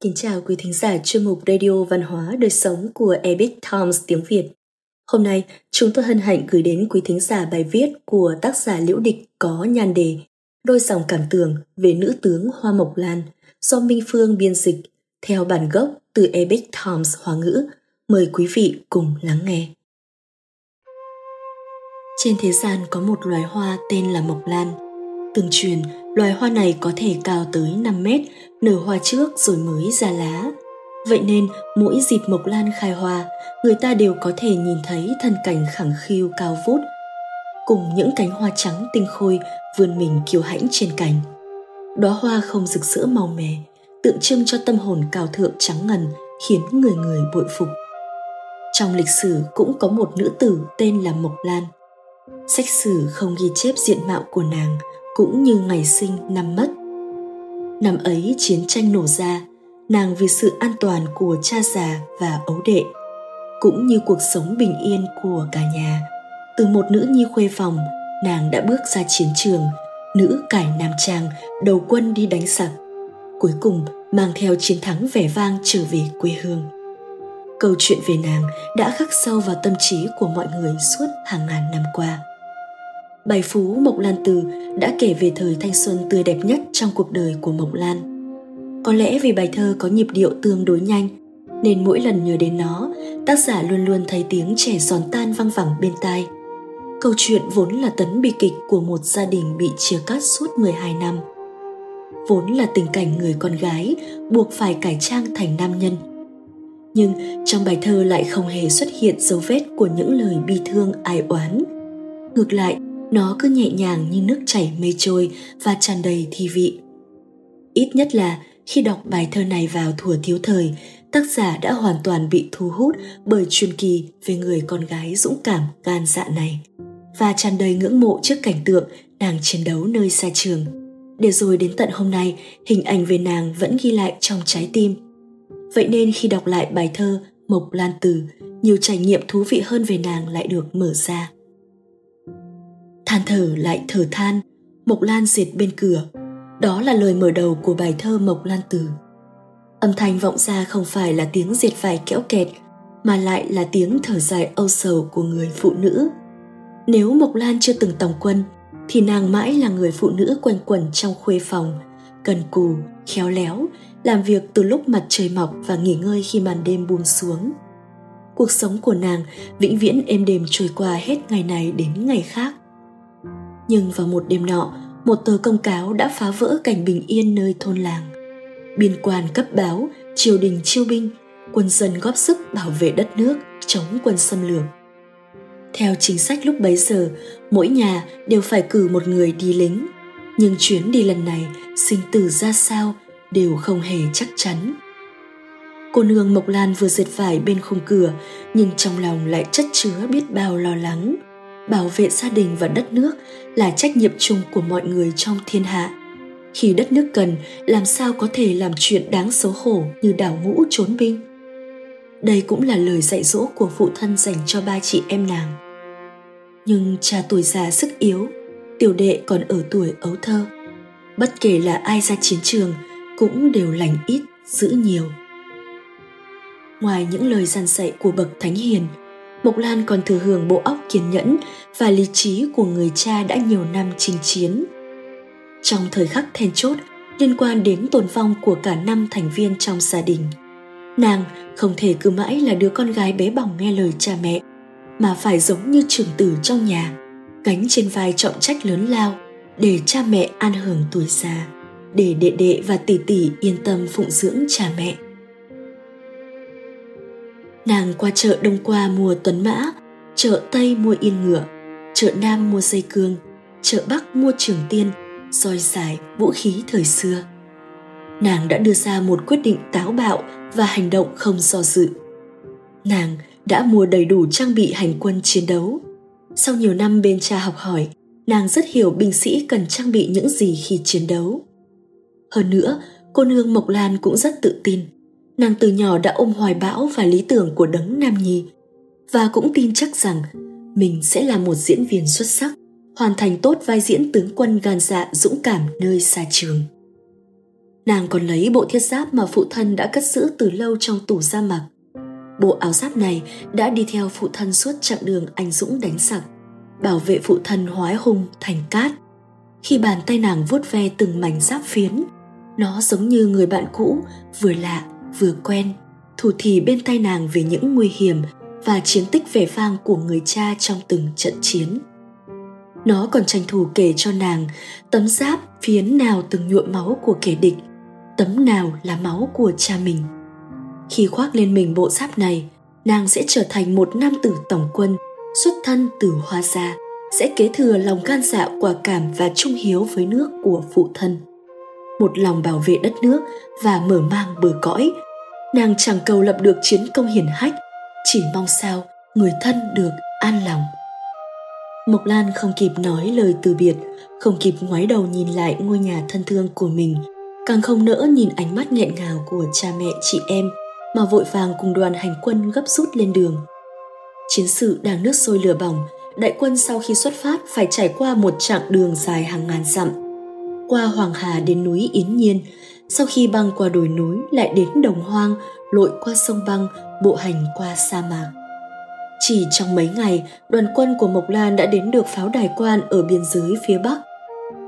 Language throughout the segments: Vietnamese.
Kính chào quý thính giả chuyên mục Radio Văn hóa Đời Sống của Epic Times tiếng Việt. Hôm nay, chúng tôi hân hạnh gửi đến quý thính giả bài viết của tác giả Liễu Địch có nhan đề Đôi dòng cảm tưởng về nữ tướng Hoa Mộc Lan do Minh Phương biên dịch theo bản gốc từ Epic Times Hoa ngữ. Mời quý vị cùng lắng nghe. Trên thế gian có một loài hoa tên là Mộc Lan. Từng truyền, loài hoa này có thể cao tới 5 mét, nở hoa trước rồi mới ra lá. Vậy nên, mỗi dịp Mộc Lan khai hoa, người ta đều có thể nhìn thấy thân cảnh khẳng khiu cao vút, cùng những cánh hoa trắng tinh khôi vươn mình kiêu hãnh trên cành. Đóa hoa không rực rỡ màu mè, tượng trưng cho tâm hồn cao thượng trắng ngần, khiến người người bội phục. Trong lịch sử cũng có một nữ tử tên là Mộc Lan. Sách sử không ghi chép diện mạo của nàng cũng như ngày sinh năm mất. Năm ấy chiến tranh nổ ra, nàng vì sự an toàn của cha già và ấu đệ, cũng như cuộc sống bình yên của cả nhà. Từ một nữ nhi khuê phòng, nàng đã bước ra chiến trường, nữ cải nam trang, đầu quân đi đánh giặc. Cuối cùng mang theo chiến thắng vẻ vang trở về quê hương. Câu chuyện về nàng đã khắc sâu vào tâm trí của mọi người suốt hàng ngàn năm qua. Bài Phú Mộc Lan Từ đã kể về thời thanh xuân tươi đẹp nhất trong cuộc đời của Mộc Lan. Có lẽ vì bài thơ có nhịp điệu tương đối nhanh, nên mỗi lần nhớ đến nó, tác giả luôn luôn thấy tiếng trẻ giòn tan văng vẳng bên tai. Câu chuyện vốn là tấn bi kịch của một gia đình bị chia cắt suốt 12 năm. Vốn là tình cảnh người con gái buộc phải cải trang thành nam nhân. Nhưng trong bài thơ lại không hề xuất hiện dấu vết của những lời bi thương ai oán. Ngược lại, nó cứ nhẹ nhàng như nước chảy mây trôi và tràn đầy thi vị. Ít nhất là khi đọc bài thơ này vào thuở thiếu thời, tác giả đã hoàn toàn bị thu hút bởi truyền kỳ về người con gái dũng cảm gan dạ này và tràn đầy ngưỡng mộ trước cảnh tượng nàng chiến đấu nơi xa trường. Để rồi đến tận hôm nay, hình ảnh về nàng vẫn ghi lại trong trái tim. Vậy nên khi đọc lại bài thơ Mộc Lan Từ, nhiều trải nghiệm thú vị hơn về nàng lại được mở ra than thở lại thở than, mộc lan diệt bên cửa. Đó là lời mở đầu của bài thơ mộc lan từ âm thanh vọng ra không phải là tiếng diệt vải kéo kẹt, mà lại là tiếng thở dài âu sầu của người phụ nữ. Nếu mộc lan chưa từng tòng quân, thì nàng mãi là người phụ nữ quanh quẩn trong khuê phòng, cần cù, khéo léo, làm việc từ lúc mặt trời mọc và nghỉ ngơi khi màn đêm buông xuống. Cuộc sống của nàng vĩnh viễn êm đềm trôi qua hết ngày này đến ngày khác nhưng vào một đêm nọ, một tờ công cáo đã phá vỡ cảnh bình yên nơi thôn làng. Biên quan cấp báo, triều đình chiêu binh, quân dân góp sức bảo vệ đất nước, chống quân xâm lược. Theo chính sách lúc bấy giờ, mỗi nhà đều phải cử một người đi lính. Nhưng chuyến đi lần này, sinh tử ra sao đều không hề chắc chắn. Cô nương mộc lan vừa dệt vải bên khung cửa, nhưng trong lòng lại chất chứa biết bao lo lắng bảo vệ gia đình và đất nước là trách nhiệm chung của mọi người trong thiên hạ. Khi đất nước cần, làm sao có thể làm chuyện đáng xấu hổ như đảo ngũ trốn binh? Đây cũng là lời dạy dỗ của phụ thân dành cho ba chị em nàng. Nhưng cha tuổi già sức yếu, tiểu đệ còn ở tuổi ấu thơ. Bất kể là ai ra chiến trường cũng đều lành ít, giữ nhiều. Ngoài những lời gian dạy của bậc thánh hiền Mộc Lan còn thừa hưởng bộ óc kiên nhẫn và lý trí của người cha đã nhiều năm chinh chiến. Trong thời khắc then chốt liên quan đến tồn vong của cả năm thành viên trong gia đình, nàng không thể cứ mãi là đứa con gái bé bỏng nghe lời cha mẹ, mà phải giống như trưởng tử trong nhà, gánh trên vai trọng trách lớn lao để cha mẹ an hưởng tuổi già, để đệ đệ và tỷ tỷ yên tâm phụng dưỡng cha mẹ. Nàng qua chợ Đông Qua mua tuấn mã, chợ Tây mua yên ngựa, chợ Nam mua dây cương, chợ Bắc mua trường tiên, roi dài, vũ khí thời xưa. Nàng đã đưa ra một quyết định táo bạo và hành động không do dự. Nàng đã mua đầy đủ trang bị hành quân chiến đấu. Sau nhiều năm bên cha học hỏi, nàng rất hiểu binh sĩ cần trang bị những gì khi chiến đấu. Hơn nữa, cô nương Mộc Lan cũng rất tự tin nàng từ nhỏ đã ôm hoài bão và lý tưởng của đấng nam nhi và cũng tin chắc rằng mình sẽ là một diễn viên xuất sắc hoàn thành tốt vai diễn tướng quân gan dạ dũng cảm nơi xa trường Nàng còn lấy bộ thiết giáp mà phụ thân đã cất giữ từ lâu trong tủ ra mặc. Bộ áo giáp này đã đi theo phụ thân suốt chặng đường anh dũng đánh giặc, bảo vệ phụ thân hóa hung thành cát. Khi bàn tay nàng vuốt ve từng mảnh giáp phiến, nó giống như người bạn cũ, vừa lạ vừa quen, thủ thì bên tay nàng về những nguy hiểm và chiến tích vẻ vang của người cha trong từng trận chiến. Nó còn tranh thủ kể cho nàng tấm giáp phiến nào từng nhuộm máu của kẻ địch, tấm nào là máu của cha mình. Khi khoác lên mình bộ giáp này, nàng sẽ trở thành một nam tử tổng quân xuất thân từ hoa gia, sẽ kế thừa lòng gan dạ quả cảm và trung hiếu với nước của phụ thân. Một lòng bảo vệ đất nước và mở mang bờ cõi, nàng chẳng cầu lập được chiến công hiển hách, chỉ mong sao người thân được an lòng. Mộc Lan không kịp nói lời từ biệt, không kịp ngoái đầu nhìn lại ngôi nhà thân thương của mình, càng không nỡ nhìn ánh mắt nghẹn ngào của cha mẹ chị em mà vội vàng cùng đoàn hành quân gấp rút lên đường. Chiến sự đang nước sôi lửa bỏng, đại quân sau khi xuất phát phải trải qua một chặng đường dài hàng ngàn dặm. Qua Hoàng Hà đến núi Yến Nhiên, sau khi băng qua đồi núi lại đến đồng hoang, lội qua sông băng, bộ hành qua sa mạc. Chỉ trong mấy ngày, đoàn quân của Mộc Lan đã đến được pháo đài quan ở biên giới phía Bắc.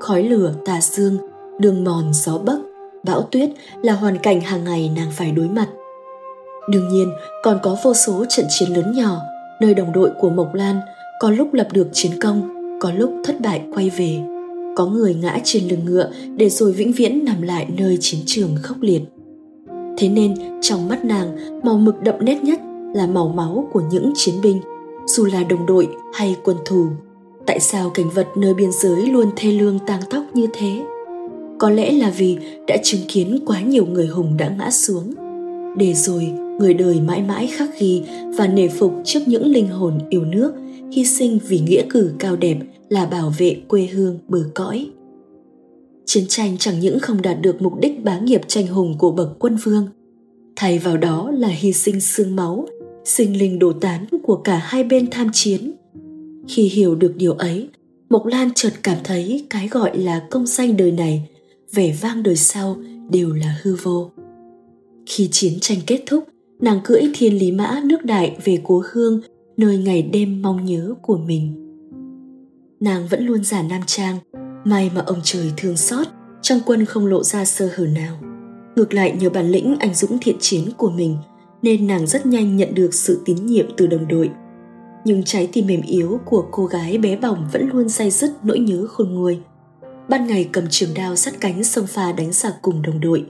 Khói lửa, tà sương, đường mòn, gió bấc, bão tuyết là hoàn cảnh hàng ngày nàng phải đối mặt. Đương nhiên, còn có vô số trận chiến lớn nhỏ, nơi đồng đội của Mộc Lan có lúc lập được chiến công, có lúc thất bại quay về. Có người ngã trên lưng ngựa để rồi vĩnh viễn nằm lại nơi chiến trường khốc liệt. Thế nên trong mắt nàng, màu mực đậm nét nhất là màu máu của những chiến binh, dù là đồng đội hay quân thù. Tại sao cảnh vật nơi biên giới luôn thê lương tang tóc như thế? Có lẽ là vì đã chứng kiến quá nhiều người hùng đã ngã xuống. Để rồi người đời mãi mãi khắc ghi và nể phục trước những linh hồn yêu nước, hy sinh vì nghĩa cử cao đẹp là bảo vệ quê hương bờ cõi. Chiến tranh chẳng những không đạt được mục đích bá nghiệp tranh hùng của bậc quân vương, thay vào đó là hy sinh xương máu sinh linh đổ tán của cả hai bên tham chiến. Khi hiểu được điều ấy, Mộc Lan chợt cảm thấy cái gọi là công danh đời này, vẻ vang đời sau đều là hư vô. Khi chiến tranh kết thúc, nàng cưỡi thiên lý mã nước đại về cố hương, nơi ngày đêm mong nhớ của mình. Nàng vẫn luôn giả nam trang, may mà ông trời thương xót, trong quân không lộ ra sơ hở nào. Ngược lại nhờ bản lĩnh anh dũng thiện chiến của mình nên nàng rất nhanh nhận được sự tín nhiệm từ đồng đội. Nhưng trái tim mềm yếu của cô gái bé bỏng vẫn luôn say dứt nỗi nhớ khôn nguôi. Ban ngày cầm trường đao sắt cánh sông pha đánh giặc cùng đồng đội.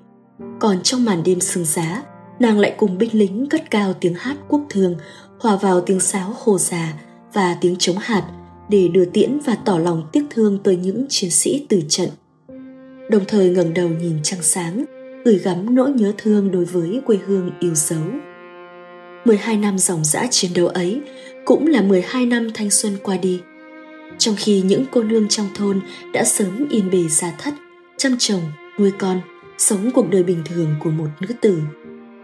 Còn trong màn đêm sương giá, nàng lại cùng binh lính cất cao tiếng hát quốc thương, hòa vào tiếng sáo hồ già và tiếng chống hạt để đưa tiễn và tỏ lòng tiếc thương tới những chiến sĩ từ trận. Đồng thời ngẩng đầu nhìn trăng sáng, gửi gắm nỗi nhớ thương đối với quê hương yêu dấu. 12 năm dòng dã chiến đấu ấy cũng là 12 năm thanh xuân qua đi. Trong khi những cô nương trong thôn đã sớm yên bề gia thất, chăm chồng, nuôi con, sống cuộc đời bình thường của một nữ tử,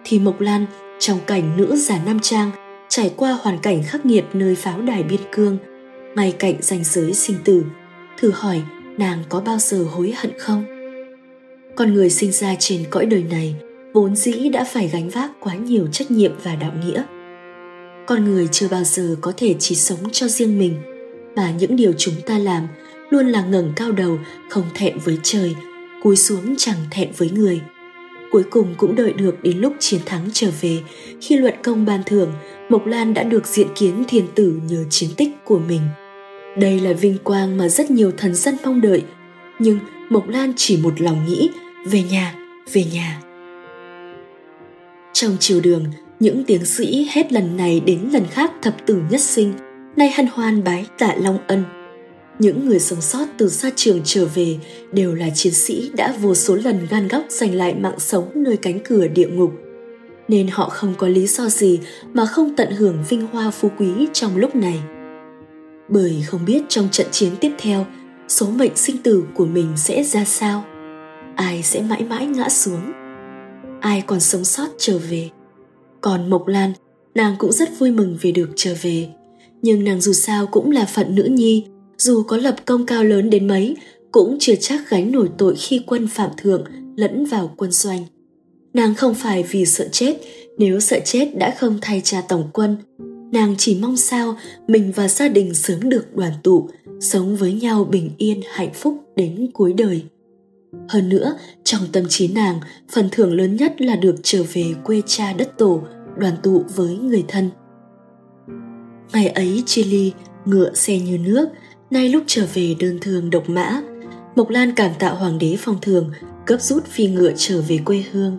thì Mộc Lan trong cảnh nữ giả nam trang trải qua hoàn cảnh khắc nghiệt nơi pháo đài biên cương, ngay cạnh ranh giới sinh tử, thử hỏi nàng có bao giờ hối hận không? con người sinh ra trên cõi đời này vốn dĩ đã phải gánh vác quá nhiều trách nhiệm và đạo nghĩa con người chưa bao giờ có thể chỉ sống cho riêng mình mà những điều chúng ta làm luôn là ngẩng cao đầu không thẹn với trời cúi xuống chẳng thẹn với người cuối cùng cũng đợi được đến lúc chiến thắng trở về. Khi luận công ban thưởng, mộc lan đã được diện kiến thiên tử nhờ chiến tích của mình. Đây là vinh quang mà rất nhiều thần dân mong đợi. Nhưng mộc lan chỉ một lòng nghĩ, về nhà về nhà. Trong chiều đường, những tiếng sĩ hết lần này đến lần khác thập tử nhất sinh, nay hân hoan bái tạ long ân những người sống sót từ xa trường trở về đều là chiến sĩ đã vô số lần gan góc giành lại mạng sống nơi cánh cửa địa ngục. Nên họ không có lý do gì mà không tận hưởng vinh hoa phú quý trong lúc này. Bởi không biết trong trận chiến tiếp theo, số mệnh sinh tử của mình sẽ ra sao. Ai sẽ mãi mãi ngã xuống? Ai còn sống sót trở về? Còn mộc lan, nàng cũng rất vui mừng vì được trở về. Nhưng nàng dù sao cũng là phận nữ nhi dù có lập công cao lớn đến mấy cũng chưa chắc gánh nổi tội khi quân phạm thượng lẫn vào quân doanh. Nàng không phải vì sợ chết, nếu sợ chết đã không thay cha tổng quân. Nàng chỉ mong sao mình và gia đình sớm được đoàn tụ, sống với nhau bình yên hạnh phúc đến cuối đời. Hơn nữa, trong tâm trí nàng, phần thưởng lớn nhất là được trở về quê cha đất tổ, đoàn tụ với người thân. Ngày ấy Chile, ngựa xe như nước, nay lúc trở về đơn thường độc mã, Mộc Lan cảm tạ hoàng đế phong thường, cấp rút phi ngựa trở về quê hương.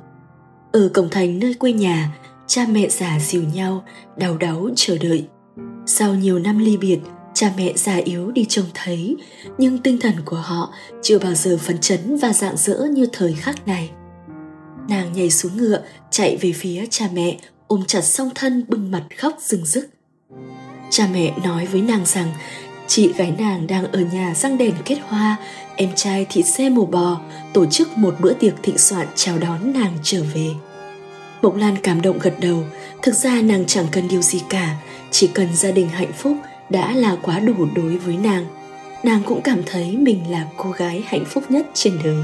Ở cổng thành nơi quê nhà, cha mẹ già dìu nhau, đau đáu chờ đợi. Sau nhiều năm ly biệt, cha mẹ già yếu đi trông thấy, nhưng tinh thần của họ chưa bao giờ phấn chấn và rạng rỡ như thời khắc này. Nàng nhảy xuống ngựa, chạy về phía cha mẹ, ôm chặt song thân bưng mặt khóc rừng rức. Cha mẹ nói với nàng rằng chị gái nàng đang ở nhà răng đèn kết hoa, em trai thịt xe mổ bò, tổ chức một bữa tiệc thịnh soạn chào đón nàng trở về. Mộc Lan cảm động gật đầu, thực ra nàng chẳng cần điều gì cả, chỉ cần gia đình hạnh phúc đã là quá đủ đối với nàng. Nàng cũng cảm thấy mình là cô gái hạnh phúc nhất trên đời.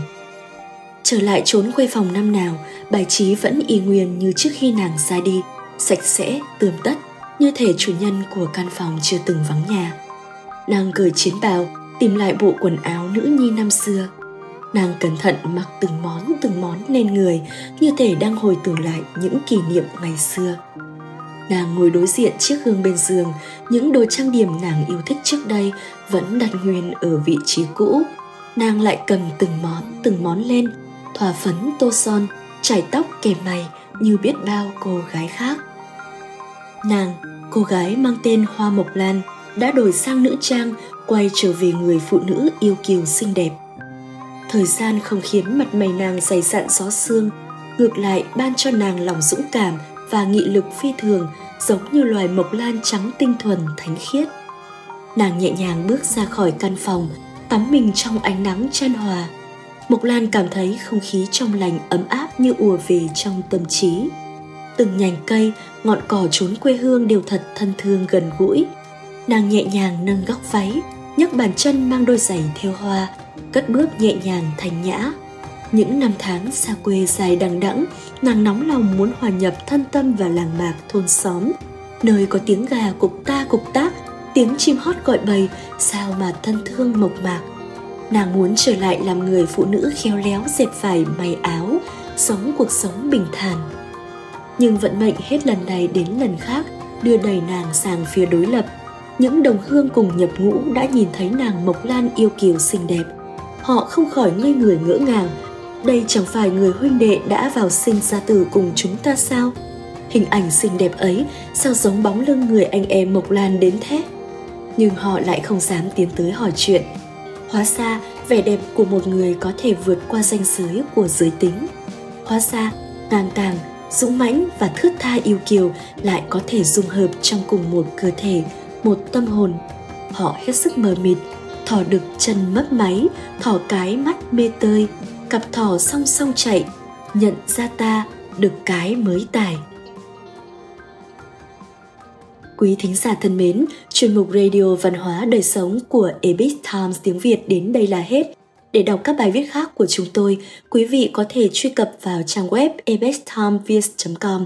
Trở lại trốn khuê phòng năm nào, bài trí vẫn y nguyên như trước khi nàng ra đi, sạch sẽ, tươm tất, như thể chủ nhân của căn phòng chưa từng vắng nhà. Nàng cởi chiến bào, tìm lại bộ quần áo nữ nhi năm xưa. Nàng cẩn thận mặc từng món từng món lên người, như thể đang hồi tưởng lại những kỷ niệm ngày xưa. Nàng ngồi đối diện chiếc gương bên giường, những đồ trang điểm nàng yêu thích trước đây vẫn đặt nguyên ở vị trí cũ. Nàng lại cầm từng món từng món lên, thỏa phấn tô son, chải tóc kèm mày như biết bao cô gái khác. Nàng, cô gái mang tên Hoa Mộc Lan, đã đổi sang nữ trang, quay trở về người phụ nữ yêu kiều xinh đẹp. Thời gian không khiến mặt mày nàng dày dặn gió xương, ngược lại ban cho nàng lòng dũng cảm và nghị lực phi thường giống như loài mộc lan trắng tinh thuần thánh khiết. Nàng nhẹ nhàng bước ra khỏi căn phòng, tắm mình trong ánh nắng chan hòa. Mộc Lan cảm thấy không khí trong lành ấm áp như ùa về trong tâm trí. Từng nhành cây, ngọn cỏ trốn quê hương đều thật thân thương gần gũi. Nàng nhẹ nhàng nâng góc váy, nhấc bàn chân mang đôi giày theo hoa, cất bước nhẹ nhàng thanh nhã. Những năm tháng xa quê dài đằng đẵng, nàng nóng lòng muốn hòa nhập thân tâm vào làng mạc thôn xóm, nơi có tiếng gà cục ta cục tác, tiếng chim hót gọi bầy, sao mà thân thương mộc mạc. Nàng muốn trở lại làm người phụ nữ khéo léo dệt vải may áo, sống cuộc sống bình thản. Nhưng vận mệnh hết lần này đến lần khác đưa đẩy nàng sang phía đối lập. Những đồng hương cùng nhập ngũ đã nhìn thấy nàng Mộc Lan yêu kiều xinh đẹp. Họ không khỏi ngây người ngỡ ngàng đây chẳng phải người huynh đệ đã vào sinh ra tử cùng chúng ta sao? Hình ảnh xinh đẹp ấy sao giống bóng lưng người anh em Mộc Lan đến thế? Nhưng họ lại không dám tiến tới hỏi chuyện. Hóa ra, vẻ đẹp của một người có thể vượt qua danh giới của giới tính. Hóa ra, ngang tàng, dũng mãnh và thướt tha yêu kiều lại có thể dung hợp trong cùng một cơ thể, một tâm hồn. Họ hết sức mờ mịt, thỏ đực chân mất máy, thỏ cái mắt mê tơi, cặp thỏ song song chạy nhận ra ta được cái mới tài Quý thính giả thân mến, chuyên mục Radio Văn hóa Đời Sống của Epic Times tiếng Việt đến đây là hết. Để đọc các bài viết khác của chúng tôi, quý vị có thể truy cập vào trang web ebestimviet.com.